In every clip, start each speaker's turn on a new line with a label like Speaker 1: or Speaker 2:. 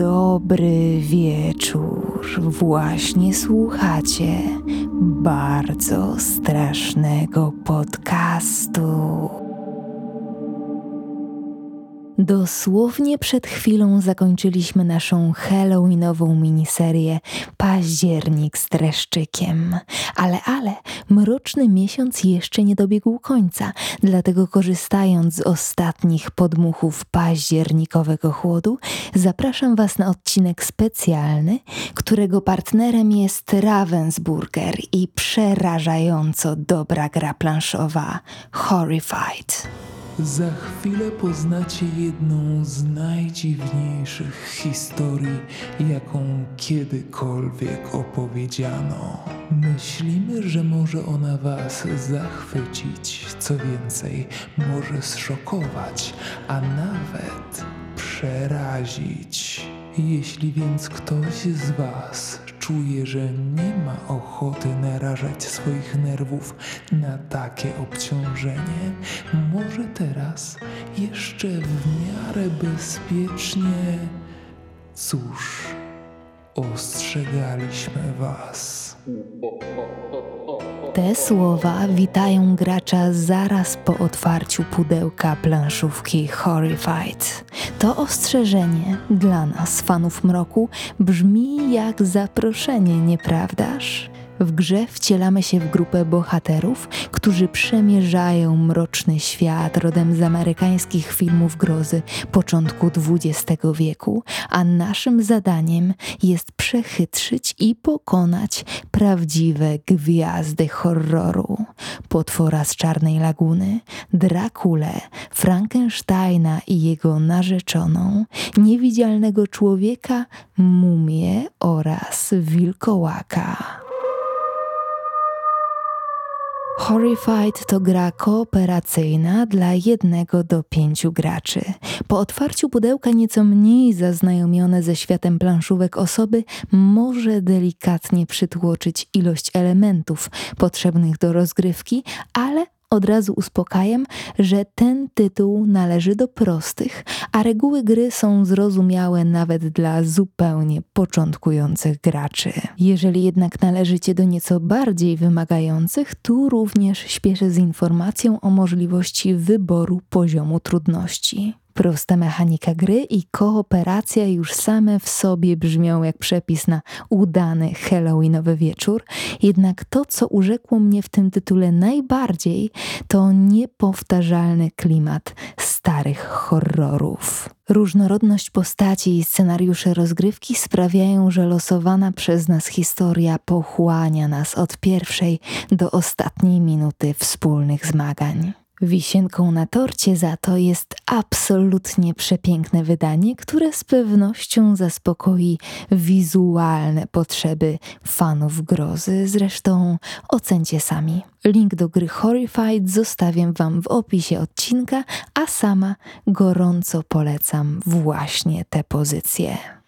Speaker 1: dobry wieczór. Właśnie słuchacie bardzo strasznego podcastu. Dosłownie przed chwilą zakończyliśmy naszą Halloweenową miniserię Październik z dreszczykiem. Ale, ale, mroczny miesiąc jeszcze nie dobiegł końca, dlatego korzystając z ostatnich podmuchów październikowego chłodu, zapraszam Was na odcinek specjalny, którego partnerem jest Ravensburger i przerażająco dobra gra planszowa Horrified.
Speaker 2: Za chwilę poznacie jedną z najdziwniejszych historii, jaką kiedykolwiek opowiedziano. Myślimy, że może ona Was zachwycić, co więcej, może zszokować, a nawet przerazić. Jeśli więc ktoś z Was czuje, że nie ma ochoty narażać swoich nerwów na takie obciążenie, może teraz jeszcze w miarę bezpiecznie. Cóż, ostrzegaliśmy Was.
Speaker 1: Te słowa witają gracza zaraz po otwarciu pudełka planszówki Horrified. To ostrzeżenie dla nas, fanów mroku, brzmi jak zaproszenie, nieprawdaż? W grze wcielamy się w grupę bohaterów, którzy przemierzają mroczny świat rodem z amerykańskich filmów grozy początku XX wieku, a naszym zadaniem jest przechytrzyć i pokonać prawdziwe gwiazdy horroru. Potwora z Czarnej Laguny, Drakule, Frankensteina i jego narzeczoną, niewidzialnego człowieka, mumię oraz wilkołaka. Horrified to gra kooperacyjna dla jednego do pięciu graczy. Po otwarciu pudełka nieco mniej zaznajomione ze światem planszówek osoby może delikatnie przytłoczyć ilość elementów potrzebnych do rozgrywki, ale od razu uspokajam, że ten tytuł należy do prostych, a reguły gry są zrozumiałe nawet dla zupełnie początkujących graczy. Jeżeli jednak należycie do nieco bardziej wymagających, tu również śpieszę z informacją o możliwości wyboru poziomu trudności. Prosta mechanika gry i kooperacja już same w sobie brzmią jak przepis na udany Halloweenowy wieczór, jednak to, co urzekło mnie w tym tytule najbardziej, to niepowtarzalny klimat starych horrorów. Różnorodność postaci i scenariusze rozgrywki sprawiają, że losowana przez nas historia pochłania nas od pierwszej do ostatniej minuty wspólnych zmagań. Wisienką na torcie za to jest absolutnie przepiękne wydanie, które z pewnością zaspokoi wizualne potrzeby fanów grozy. Zresztą ocencie sami. Link do gry Horrified zostawiam Wam w opisie odcinka, a sama gorąco polecam właśnie te pozycje.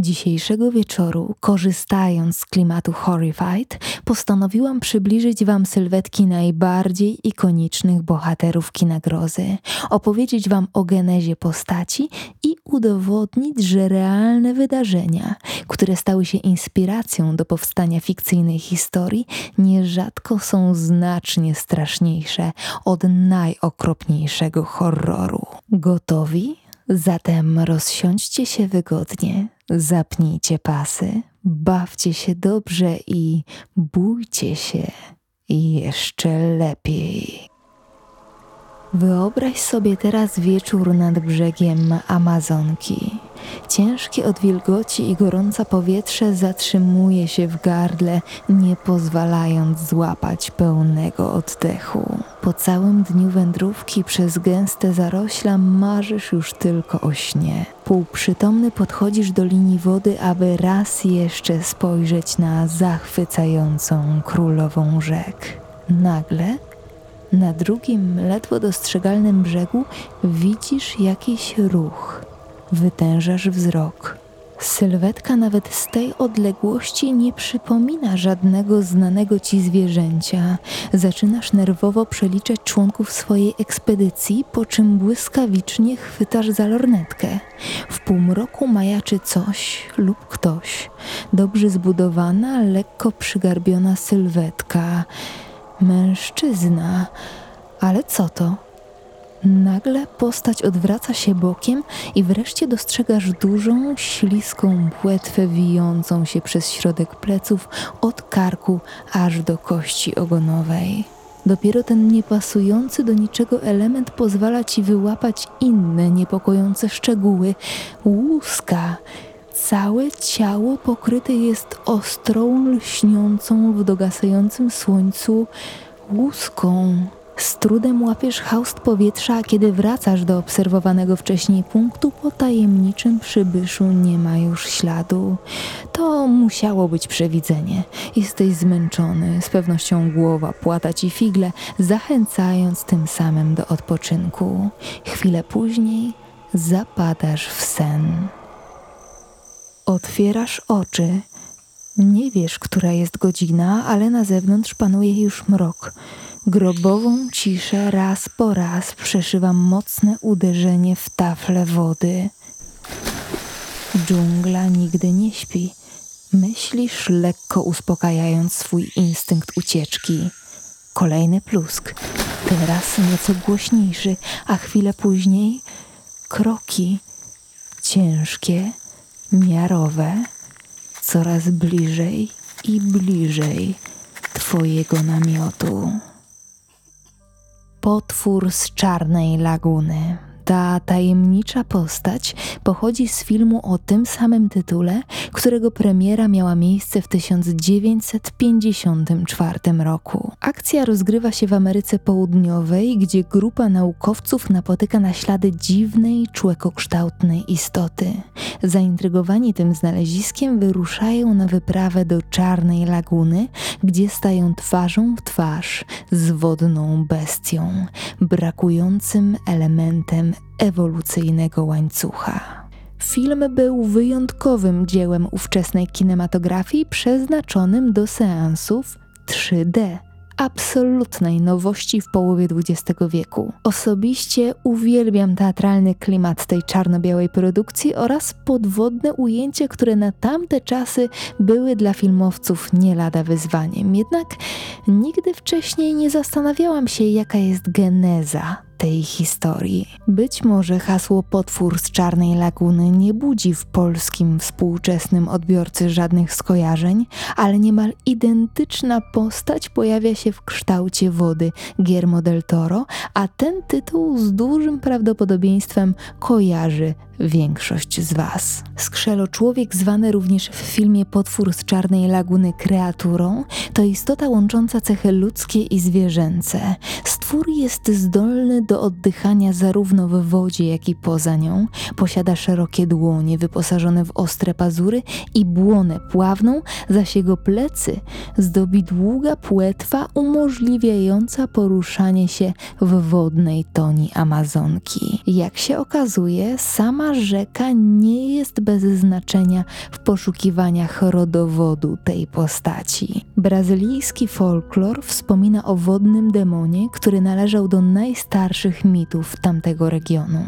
Speaker 1: Dzisiejszego wieczoru, korzystając z klimatu Horrified, postanowiłam przybliżyć Wam sylwetki najbardziej ikonicznych bohaterów kina grozy, opowiedzieć Wam o genezie postaci i udowodnić, że realne wydarzenia, które stały się inspiracją do powstania fikcyjnej historii, nierzadko są znacznie straszniejsze od najokropniejszego horroru. Gotowi? Zatem rozsiądźcie się wygodnie, zapnijcie pasy, bawcie się dobrze i bójcie się jeszcze lepiej. Wyobraź sobie teraz wieczór nad brzegiem Amazonki. Ciężkie od wilgoci i gorąca powietrze zatrzymuje się w gardle, nie pozwalając złapać pełnego oddechu. Po całym dniu wędrówki przez gęste zarośla marzysz już tylko o śnie. Półprzytomny podchodzisz do linii wody, aby raz jeszcze spojrzeć na zachwycającą królową rzek. Nagle na drugim, ledwo dostrzegalnym brzegu widzisz jakiś ruch. Wytężasz wzrok. Sylwetka nawet z tej odległości nie przypomina żadnego znanego ci zwierzęcia. Zaczynasz nerwowo przeliczać członków swojej ekspedycji, po czym błyskawicznie chwytasz za lornetkę. W półmroku majaczy coś lub ktoś. Dobrze zbudowana, lekko przygarbiona sylwetka. Mężczyzna. Ale co to? Nagle postać odwraca się bokiem i wreszcie dostrzegasz dużą, śliską płetwę wijącą się przez środek pleców od karku aż do kości ogonowej. Dopiero ten niepasujący do niczego element pozwala ci wyłapać inne niepokojące szczegóły. Łuska. Całe ciało pokryte jest ostrą, lśniącą w dogasającym słońcu łuską. Z trudem łapiesz haust powietrza, a kiedy wracasz do obserwowanego wcześniej punktu, po tajemniczym przybyszu nie ma już śladu. To musiało być przewidzenie. Jesteś zmęczony, z pewnością głowa płata ci figle, zachęcając tym samym do odpoczynku. Chwilę później zapadasz w sen. Otwierasz oczy. Nie wiesz, która jest godzina, ale na zewnątrz panuje już mrok. Grobową ciszę raz po raz przeszywa mocne uderzenie w tafle wody. Dżungla nigdy nie śpi. Myślisz lekko uspokajając swój instynkt ucieczki. Kolejny plusk, teraz nieco głośniejszy, a chwilę później kroki ciężkie, miarowe, coraz bliżej i bliżej Twojego namiotu. Potwór z czarnej laguny. Ta tajemnicza postać pochodzi z filmu o tym samym tytule, którego premiera miała miejsce w 1954 roku. Akcja rozgrywa się w Ameryce Południowej, gdzie grupa naukowców napotyka na ślady dziwnej, człekokształtnej istoty. Zaintrygowani tym znaleziskiem wyruszają na wyprawę do Czarnej Laguny, gdzie stają twarzą w twarz z wodną bestią, brakującym elementem ewolucyjnego łańcucha. Film był wyjątkowym dziełem ówczesnej kinematografii przeznaczonym do seansów 3D absolutnej nowości w połowie XX wieku. Osobiście uwielbiam teatralny klimat tej czarno-białej produkcji oraz podwodne ujęcia, które na tamte czasy były dla filmowców nie lada wyzwaniem. Jednak nigdy wcześniej nie zastanawiałam się, jaka jest geneza tej historii. Być może hasło potwór z Czarnej Laguny nie budzi w polskim współczesnym odbiorcy żadnych skojarzeń, ale niemal identyczna postać pojawia się w kształcie wody Guillermo del Toro, a ten tytuł z dużym prawdopodobieństwem kojarzy większość z Was. Skrzelo-człowiek, zwany również w filmie Potwór z Czarnej Laguny kreaturą, to istota łącząca cechy ludzkie i zwierzęce. Stwór jest zdolny do oddychania zarówno w wodzie, jak i poza nią. Posiada szerokie dłonie wyposażone w ostre pazury i błonę pławną, zaś jego plecy zdobi długa płetwa umożliwiająca poruszanie się w wodnej toni Amazonki. Jak się okazuje, sama rzeka nie jest bez znaczenia w poszukiwaniach rodowodu tej postaci. Brazylijski folklor wspomina o wodnym demonie, który należał do najstarszych mitów tamtego regionu.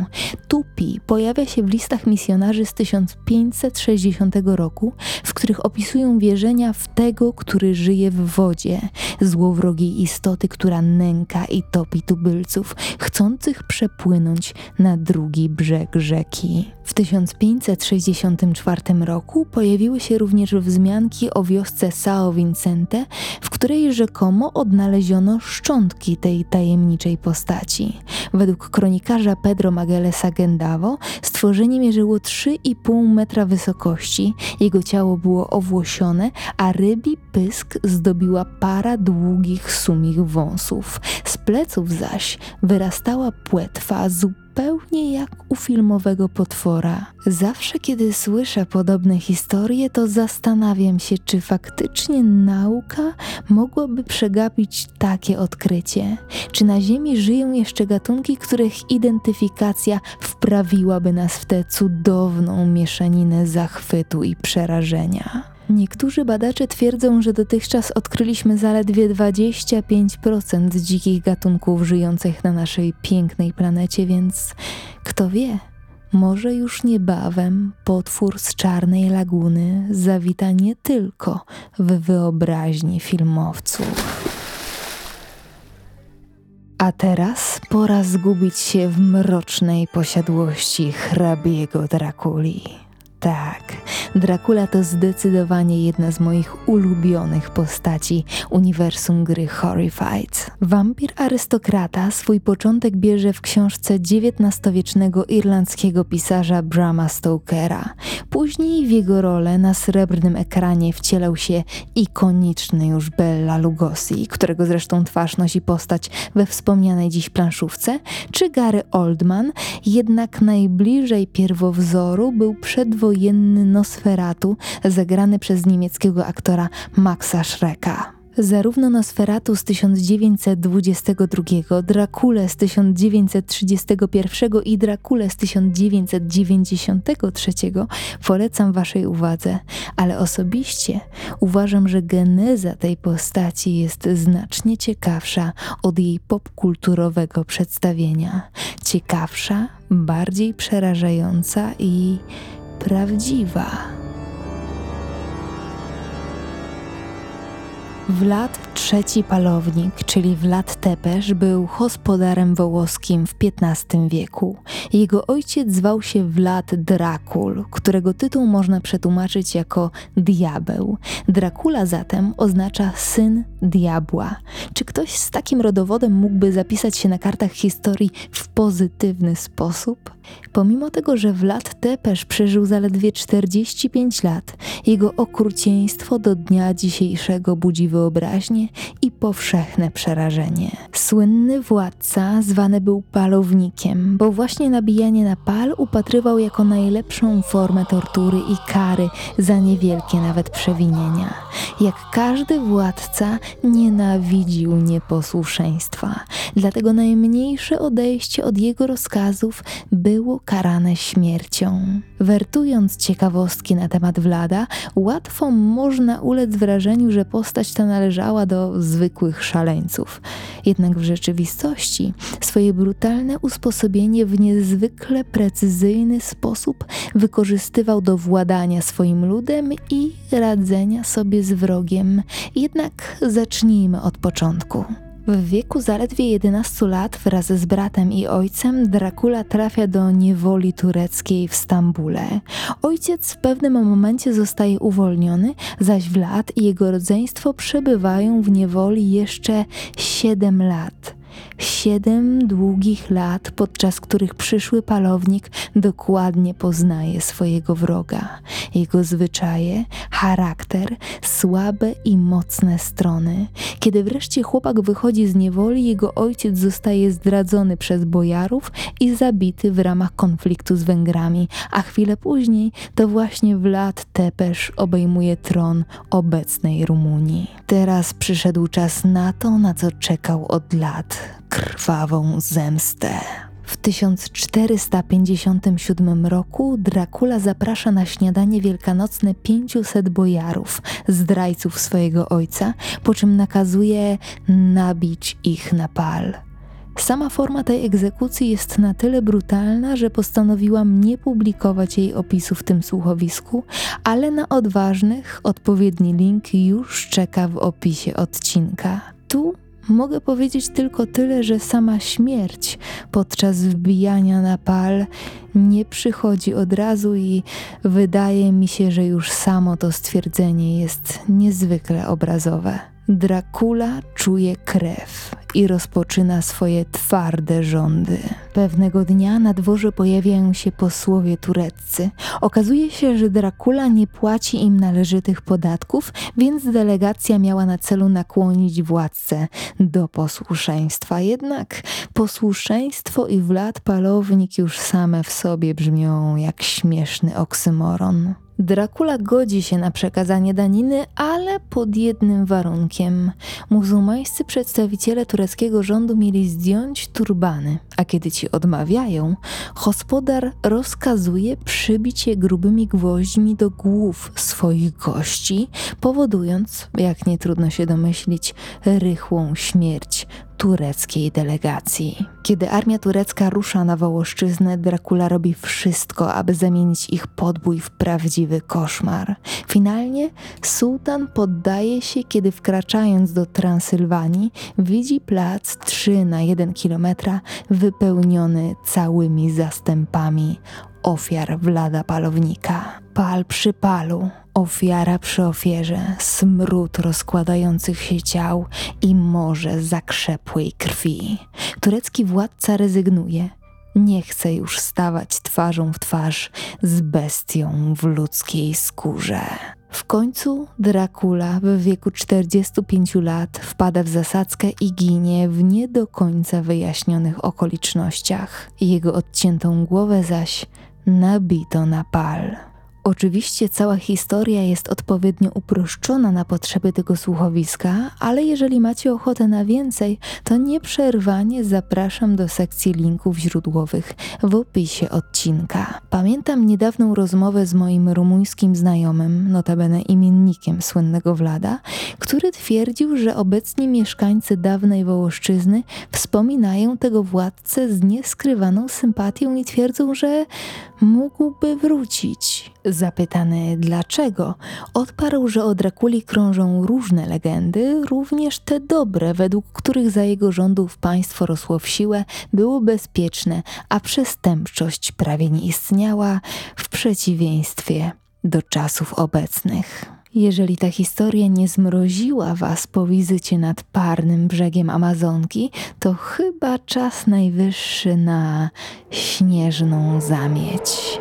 Speaker 1: Tupi pojawia się w listach misjonarzy z 1560 roku, w których opisują wierzenia w tego, który żyje w wodzie, złowrogiej istoty, która nęka i topi tubylców, chcących przepłynąć na drugi brzeg rzeki. W 1564 roku pojawiły się również wzmianki o wiosce São Vicente, w której rzekomo odnaleziono szczątki tej tajemniczej postaci. Według kronikarza Pedro Magalesa Gendavo stworzenie mierzyło 3,5 metra wysokości, jego ciało było owłosione, a rybi pysk zdobiła para długich, sumich wąsów. Z pleców zaś wyrastała płetwa zupełnie zupełnie jak u filmowego potwora. Zawsze, kiedy słyszę podobne historie, to zastanawiam się, czy faktycznie nauka mogłaby przegapić takie odkrycie. Czy na Ziemi żyją jeszcze gatunki, których identyfikacja wprawiłaby nas w tę cudowną mieszaninę zachwytu i przerażenia? Niektórzy badacze twierdzą, że dotychczas odkryliśmy zaledwie 25% dzikich gatunków żyjących na naszej pięknej planecie, więc kto wie, może już niebawem potwór z czarnej laguny zawita nie tylko w wyobraźni filmowców. A teraz pora zgubić się w mrocznej posiadłości hrabiego Drakuli. Tak, Dracula to zdecydowanie jedna z moich ulubionych postaci uniwersum gry Horrified. Wampir arystokrata swój początek bierze w książce XIX-wiecznego irlandzkiego pisarza Brama Stokera. Później w jego rolę na srebrnym ekranie wcielał się ikoniczny już Bella Lugosi, którego zresztą twarz nosi postać we wspomnianej dziś planszówce, czy Gary Oldman, jednak najbliżej pierwowzoru był przedwojenny Nosferatu, zagrany przez niemieckiego aktora Maxa Schrecka. Zarówno Nosferatu z 1922, Dracula z 1931 i Dracula z 1993 polecam Waszej uwadze, ale osobiście uważam, że geneza tej postaci jest znacznie ciekawsza od jej popkulturowego przedstawienia. Ciekawsza, bardziej przerażająca i prawdziwa. Wlad III Palownik, czyli Wlad Tepesz, był gospodarem wołoskim w XV wieku. Jego ojciec zwał się Wlad Drakul, którego tytuł można przetłumaczyć jako diabeł. Dracula zatem oznacza syn diabła. Czy ktoś z takim rodowodem mógłby zapisać się na kartach historii w pozytywny sposób? Pomimo tego, że Wlad Tepesz przeżył zaledwie 45 lat, jego okrucieństwo do dnia dzisiejszego budzi wyobraźnię i powszechne przerażenie. Słynny władca zwany był palownikiem, bo właśnie nabijanie na pal upatrywał jako najlepszą formę tortury i kary za niewielkie nawet przewinienia. Jak każdy władca nienawidził nieposłuszeństwa, dlatego najmniejsze odejście od jego rozkazów było karane śmiercią. Wertując ciekawostki na temat Wlada, łatwo można ulec wrażeniu, że postać ta należała do zwykłych szaleńców. Jednak w rzeczywistości swoje brutalne usposobienie w niezwykle precyzyjny sposób wykorzystywał do władania swoim ludem i radzenia sobie z wrogiem. Jednak zacznijmy od początku. W wieku zaledwie 11 lat wraz z bratem i ojcem Dracula trafia do niewoli tureckiej w Stambule. Ojciec w pewnym momencie zostaje uwolniony, zaś Vlad i jego rodzeństwo przebywają w niewoli jeszcze 7 lat. Siedem długich lat, podczas których przyszły palownik dokładnie poznaje swojego wroga, jego zwyczaje, charakter, słabe i mocne strony. Kiedy wreszcie chłopak wychodzi z niewoli, jego ojciec zostaje zdradzony przez bojarów i zabity w ramach konfliktu z Węgrami, a chwilę później to właśnie Vlad Tepesz obejmuje tron obecnej Rumunii. Teraz przyszedł czas na to, na co czekał od lat krwawą zemstę. W 1457 roku Dracula zaprasza na śniadanie wielkanocne 500 bojarów, zdrajców swojego ojca, po czym nakazuje nabić ich na pal. Sama forma tej egzekucji jest na tyle brutalna, że postanowiłam nie publikować jej opisu w tym słuchowisku, ale na odważnych odpowiedni link już czeka w opisie odcinka. Tu Mogę powiedzieć tylko tyle, że sama śmierć podczas wbijania na pal nie przychodzi od razu i wydaje mi się, że już samo to stwierdzenie jest niezwykle obrazowe. Dracula czuje krew i rozpoczyna swoje twarde rządy. Pewnego dnia na dworze pojawiają się posłowie tureccy. Okazuje się, że Dracula nie płaci im należytych podatków, więc delegacja miała na celu nakłonić władcę do posłuszeństwa. Jednak posłuszeństwo i Wlad Palownik już same w sobie brzmią jak śmieszny oksymoron. Dracula godzi się na przekazanie daniny, ale pod jednym warunkiem. Muzułmańscy przedstawiciele tureckiego rządu mieli zdjąć turbany, a kiedy ci odmawiają, gospodar rozkazuje przybić je grubymi gwoźdźmi do głów swoich gości, powodując, jak nie trudno się domyślić, rychłą śmierć tureckiej delegacji. Kiedy armia turecka rusza na Wołoszczyznę, Dracula robi wszystko, aby zamienić ich podbój w prawdziwy koszmar. Finalnie sułtan poddaje się, kiedy wkraczając do Transylwanii, widzi plac 3 na 1 kilometra wypełniony całymi zastępami ofiar Wlada Palownika. Pal przy palu, ofiara przy ofierze, smród rozkładających się ciał i morze zakrzepłej krwi. Turecki władca rezygnuje. Nie chce już stawać twarzą w twarz z bestią w ludzkiej skórze. W końcu Dracula w wieku 45 lat wpada w zasadzkę i ginie w nie do końca wyjaśnionych okolicznościach. Jego odciętą głowę zaś nabito na pal. Oczywiście cała historia jest odpowiednio uproszczona na potrzeby tego słuchowiska, ale jeżeli macie ochotę na więcej, to nieprzerwanie zapraszam do sekcji linków źródłowych w opisie odcinka. Pamiętam niedawną rozmowę z moim rumuńskim znajomym, notabene imiennikiem słynnego Wlada, który twierdził, że obecni mieszkańcy dawnej Wołoszczyzny wspominają tego władcę z nieskrywaną sympatią i twierdzą, że mógłby wrócić. Zapytany dlaczego, odparł, że o Drakuli krążą różne legendy, również te dobre, według których za jego rządów państwo rosło w siłę, było bezpieczne, a przestępczość prawie nie istniała, w przeciwieństwie do czasów obecnych. Jeżeli ta historia nie zmroziła was po wizycie nad parnym brzegiem Amazonki, to chyba czas najwyższy na śnieżną zamieć.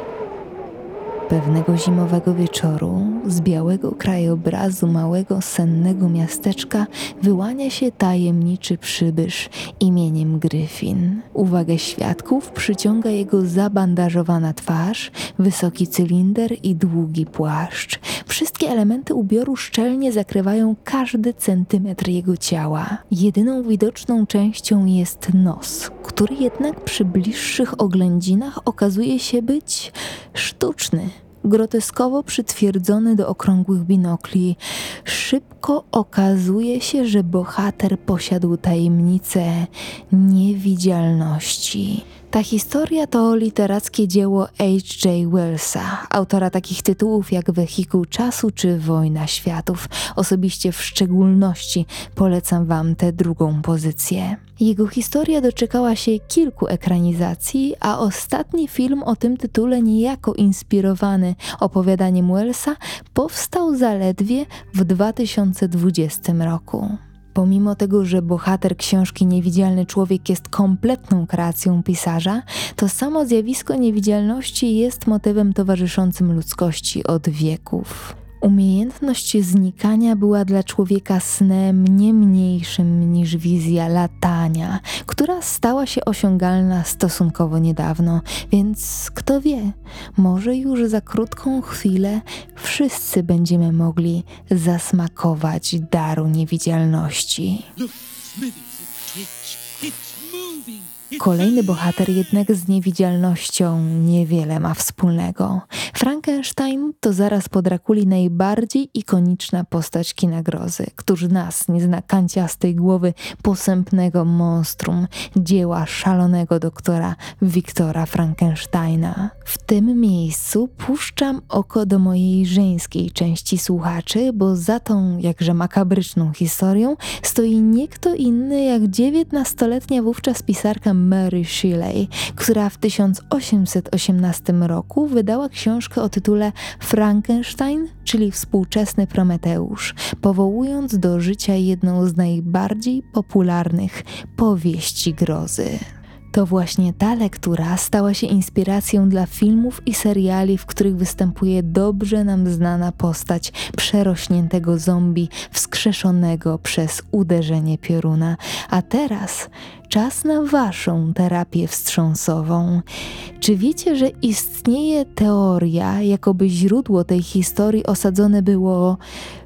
Speaker 1: Pewnego zimowego wieczoru z białego krajobrazu małego sennego miasteczka wyłania się tajemniczy przybysz imieniem Gryfin. Uwagę świadków przyciąga jego zabandażowana twarz, wysoki cylinder i długi płaszcz. Wszystkie elementy ubioru szczelnie zakrywają każdy centymetr jego ciała. Jedyną widoczną częścią jest nos, który jednak przy bliższych oględzinach okazuje się być sztuczny groteskowo przytwierdzony do okrągłych binokli. Szybko okazuje się, że bohater posiadł tajemnicę niewidzialności. Ta historia to literackie dzieło H.J. Wellsa, autora takich tytułów jak Wehikuł Czasu czy Wojna Światów. Osobiście w szczególności polecam Wam tę drugą pozycję. Jego historia doczekała się kilku ekranizacji, a ostatni film o tym tytule, niejako inspirowany opowiadaniem Wellsa, powstał zaledwie w 2020 roku. Pomimo tego, że bohater książki Niewidzialny Człowiek jest kompletną kreacją pisarza, to samo zjawisko niewidzialności jest motywem towarzyszącym ludzkości od wieków. Umiejętność znikania była dla człowieka snem nie mniejszym niż wizja latania, która stała się osiągalna stosunkowo niedawno, więc kto wie, może już za krótką chwilę wszyscy będziemy mogli zasmakować daru niewidzialności. Kolejny bohater jednak z niewidzialnością niewiele ma wspólnego. Frankenstein to zaraz po Drakuli najbardziej ikoniczna postać kina grozy, któż nas nie zna kanciastej głowy posępnego monstrum, dzieła szalonego doktora Wiktora Frankensteina. W tym miejscu puszczam oko do mojej żeńskiej części słuchaczy, bo za tą jakże makabryczną historią stoi nie kto inny jak dziewiętnastoletnia wówczas pisarka Mary Shelley, która w 1818 roku wydała książkę o tytule Frankenstein, czyli współczesny Prometeusz, powołując do życia jedną z najbardziej popularnych powieści grozy. To właśnie ta lektura stała się inspiracją dla filmów i seriali, w których występuje dobrze nam znana postać przerośniętego zombie wskrzeszonego przez uderzenie pioruna. A teraz czas na waszą terapię wstrząsową. Czy wiecie, że istnieje teoria, jakoby źródło tej historii osadzone było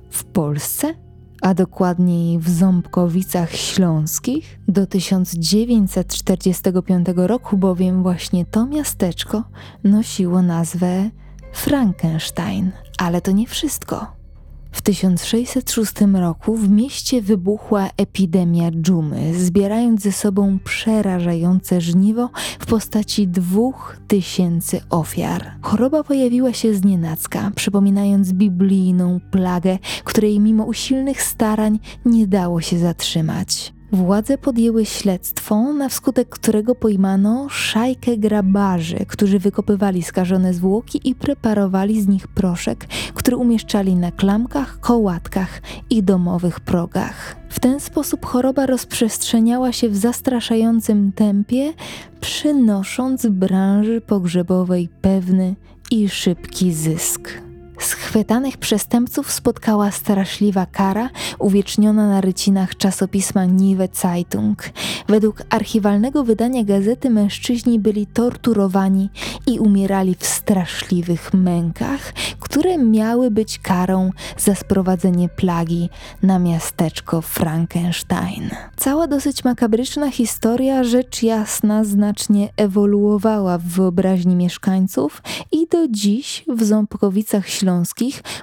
Speaker 1: w Polsce? a dokładniej w Ząbkowicach Śląskich. Do 1945 roku bowiem właśnie to miasteczko nosiło nazwę Frankenstein. Ale to nie wszystko. W 1606 roku w mieście wybuchła epidemia dżumy, zbierając ze sobą przerażające żniwo w postaci dwóch tysięcy ofiar. Choroba pojawiła się znienacka, przypominając biblijną plagę, której mimo usilnych starań nie dało się zatrzymać. Władze podjęły śledztwo, na wskutek którego pojmano szajkę grabarzy, którzy wykopywali skażone zwłoki i preparowali z nich proszek, który umieszczali na klamkach, kołatkach i domowych progach. W ten sposób choroba rozprzestrzeniała się w zastraszającym tempie, przynosząc branży pogrzebowej pewny i szybki zysk. Schwytanych przestępców spotkała straszliwa kara uwieczniona na rycinach czasopisma Nive Zeitung. Według archiwalnego wydania gazety mężczyźni byli torturowani i umierali w straszliwych mękach, które miały być karą za sprowadzenie plagi na miasteczko Frankenstein. Cała dosyć makabryczna historia, rzecz jasna, znacznie ewoluowała w wyobraźni mieszkańców i do dziś w Ząbkowicach Śląskich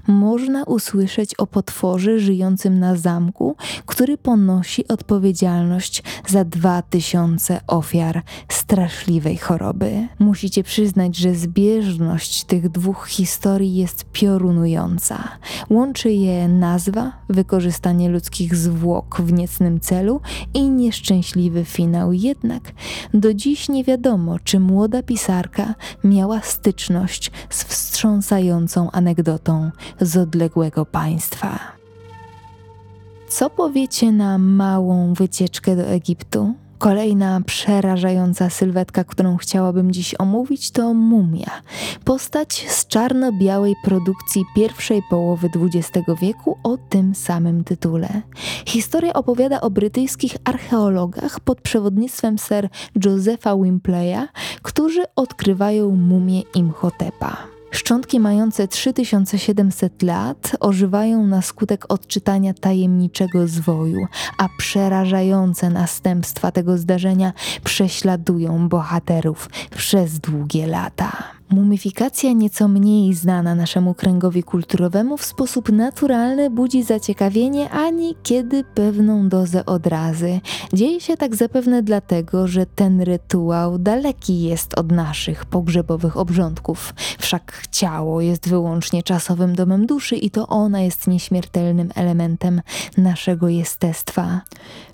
Speaker 1: można usłyszeć o potworze żyjącym na zamku, który ponosi odpowiedzialność za dwa tysiące ofiar straszliwej choroby. Musicie przyznać, że zbieżność tych dwóch historii jest piorunująca. Łączy je nazwa, wykorzystanie ludzkich zwłok w niecnym celu i nieszczęśliwy finał. Jednak do dziś nie wiadomo, czy młoda pisarka miała styczność z wstrząsającą anegdotą z odległego państwa. Co powiecie na małą wycieczkę do Egiptu? Kolejna przerażająca sylwetka, którą chciałabym dziś omówić, to Mumia. Postać z czarno-białej produkcji pierwszej połowy XX wieku o tym samym tytule. Historia opowiada o brytyjskich archeologach pod przewodnictwem Sir Josepha Wimpleya, którzy odkrywają mumię Imhotepa. Szczątki mające 3700 lat ożywają na skutek odczytania tajemniczego zwoju, a przerażające następstwa tego zdarzenia prześladują bohaterów przez długie lata. Mumifikacja nieco mniej znana naszemu kręgowi kulturowemu w sposób naturalny budzi zaciekawienie, a niekiedy pewną dozę odrazy. Dzieje się tak zapewne dlatego, że ten rytuał daleki jest od naszych pogrzebowych obrządków. Wszak ciało jest wyłącznie czasowym domem duszy i to ona jest nieśmiertelnym elementem naszego jestestwa.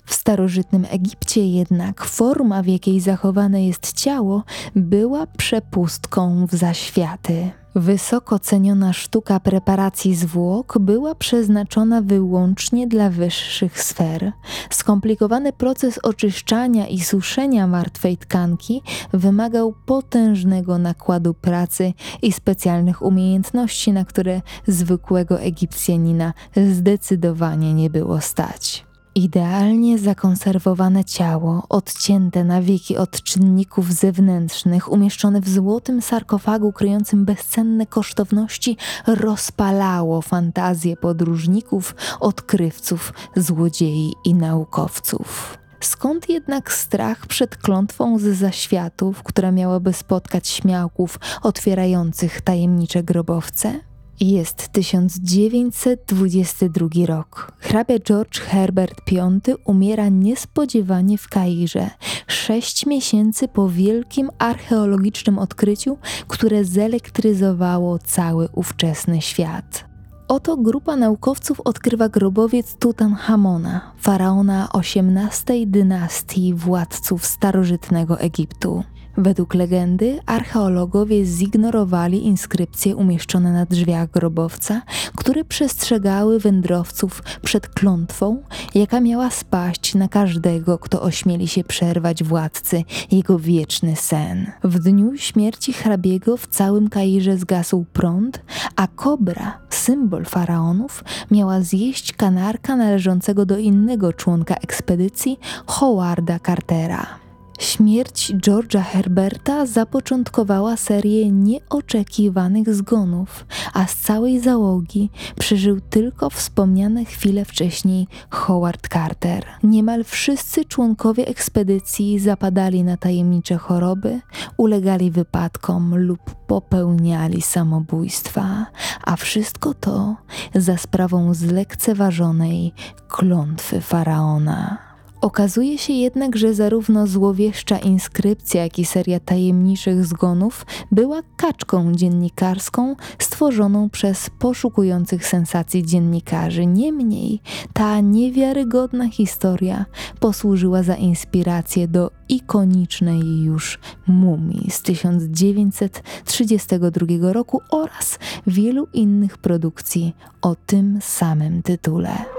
Speaker 1: W starożytnym Egipcie jednak forma, w jakiej zachowane jest ciało, była przepustką w zaświaty. Wysoko ceniona sztuka preparacji zwłok była przeznaczona wyłącznie dla wyższych sfer. Skomplikowany proces oczyszczania i suszenia martwej tkanki wymagał potężnego nakładu pracy i specjalnych umiejętności, na które zwykłego Egipcjanina zdecydowanie nie było stać. Idealnie zakonserwowane ciało, odcięte na wieki od czynników zewnętrznych, umieszczone w złotym sarkofagu kryjącym bezcenne kosztowności, rozpalało fantazję podróżników, odkrywców, złodziei i naukowców. Skąd jednak strach przed klątwą z zaświatów, która miałaby spotkać śmiałków otwierających tajemnicze grobowce? Jest 1922 rok. Hrabia George Herbert V umiera niespodziewanie w Kairze, sześć miesięcy po wielkim archeologicznym odkryciu, które zelektryzowało cały ówczesny świat. Oto grupa naukowców odkrywa grobowiec Tutanchamona, faraona XVIII dynastii władców starożytnego Egiptu. Według legendy archeologowie zignorowali inskrypcje umieszczone na drzwiach grobowca, które przestrzegały wędrowców przed klątwą, jaka miała spaść na każdego, kto ośmieli się przerwać władcy jego wieczny sen. W dniu śmierci hrabiego w całym Kairze zgasł prąd, a kobra, symbol faraonów, miała zjeść kanarka należącego do innego członka ekspedycji, Howarda Cartera. Śmierć George'a Herberta zapoczątkowała serię nieoczekiwanych zgonów, a z całej załogi przeżył tylko wspomniane chwilę wcześniej Howard Carter. Niemal wszyscy członkowie ekspedycji zapadali na tajemnicze choroby, ulegali wypadkom lub popełniali samobójstwa, a wszystko to za sprawą zlekceważonej klątwy faraona. Okazuje się jednak, że zarówno złowieszcza inskrypcja, jak i seria tajemniczych zgonów była kaczką dziennikarską stworzoną przez poszukujących sensacji dziennikarzy. Niemniej ta niewiarygodna historia posłużyła za inspirację do ikonicznej już mumii z 1932 roku oraz wielu innych produkcji o tym samym tytule.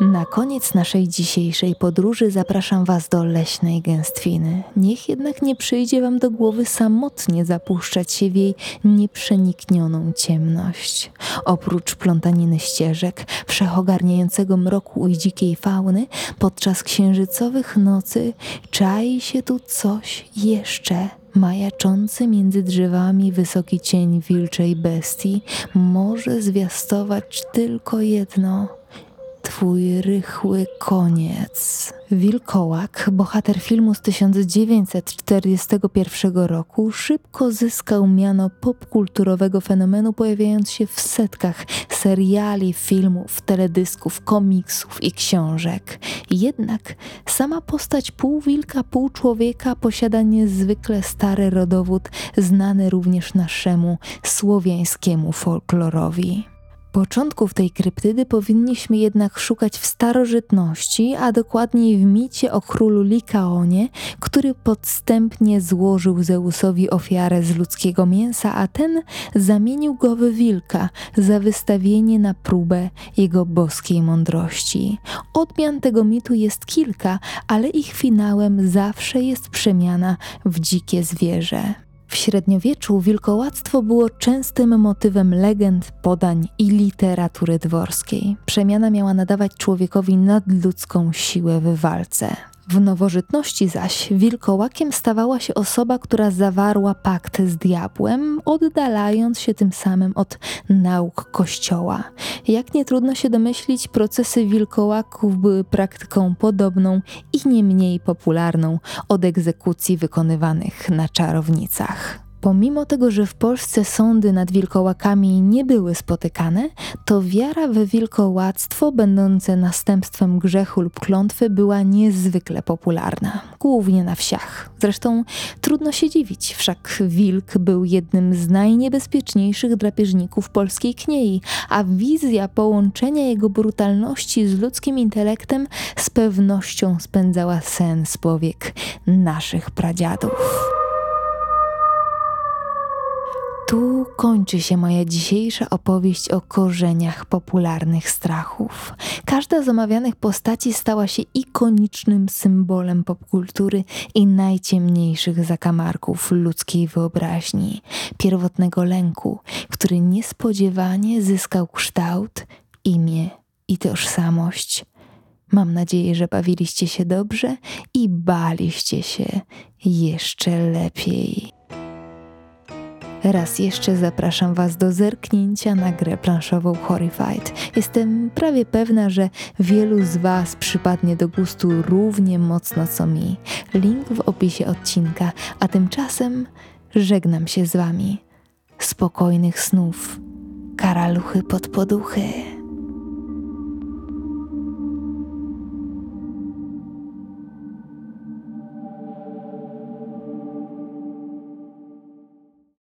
Speaker 1: Na koniec naszej dzisiejszej podróży zapraszam Was do leśnej gęstwiny. Niech jednak nie przyjdzie Wam do głowy samotnie zapuszczać się w jej nieprzeniknioną ciemność. Oprócz plątaniny ścieżek, wszechogarniającego mroku i dzikiej fauny, podczas księżycowych nocy czai się tu coś jeszcze majaczący między drzewami wysoki cień wilczej bestii może zwiastować tylko jedno Twój rychły koniec. Wilkołak, bohater filmu z 1941 roku, szybko zyskał miano popkulturowego fenomenu, pojawiając się w setkach seriali, filmów, teledysków, komiksów i książek. Jednak sama postać pół wilka, pół człowieka posiada niezwykle stary rodowód, znany również naszemu słowiańskiemu folklorowi. Początków tej kryptydy powinniśmy jednak szukać w starożytności, a dokładniej w micie o królu Likaonie, który podstępnie złożył Zeusowi ofiarę z ludzkiego mięsa, a ten zamienił go w wilka za wystawienie na próbę jego boskiej mądrości. Odmian tego mitu jest kilka, ale ich finałem zawsze jest przemiana w dzikie zwierzę. W średniowieczu wilkołactwo było częstym motywem legend, podań i literatury dworskiej. Przemiana miała nadawać człowiekowi nadludzką siłę w walce. W nowożytności zaś wilkołakiem stawała się osoba, która zawarła pakt z diabłem, oddalając się tym samym od nauk Kościoła. Jak nie trudno się domyślić, procesy wilkołaków były praktyką podobną i nie mniej popularną od egzekucji wykonywanych na czarownicach. Pomimo tego, że w Polsce sądy nad wilkołakami nie były spotykane, to wiara we wilkołactwo, będące następstwem grzechu lub klątwy, była niezwykle popularna, głównie na wsiach. Zresztą trudno się dziwić, wszak wilk był jednym z najniebezpieczniejszych drapieżników polskiej kniei, a wizja połączenia jego brutalności z ludzkim intelektem z pewnością spędzała sens powiek naszych pradziadów. Tu kończy się moja dzisiejsza opowieść o korzeniach popularnych strachów. Każda z omawianych postaci stała się ikonicznym symbolem popkultury i najciemniejszych zakamarków ludzkiej wyobraźni, pierwotnego lęku, który niespodziewanie zyskał kształt, imię i tożsamość. Mam nadzieję, że bawiliście się dobrze i baliście się jeszcze lepiej. Raz jeszcze zapraszam Was do zerknięcia na grę planszową Horrified. Jestem prawie pewna, że wielu z Was przypadnie do gustu równie mocno co mi. Link w opisie odcinka, a tymczasem żegnam się z Wami. Spokojnych snów, karaluchy pod poduchy.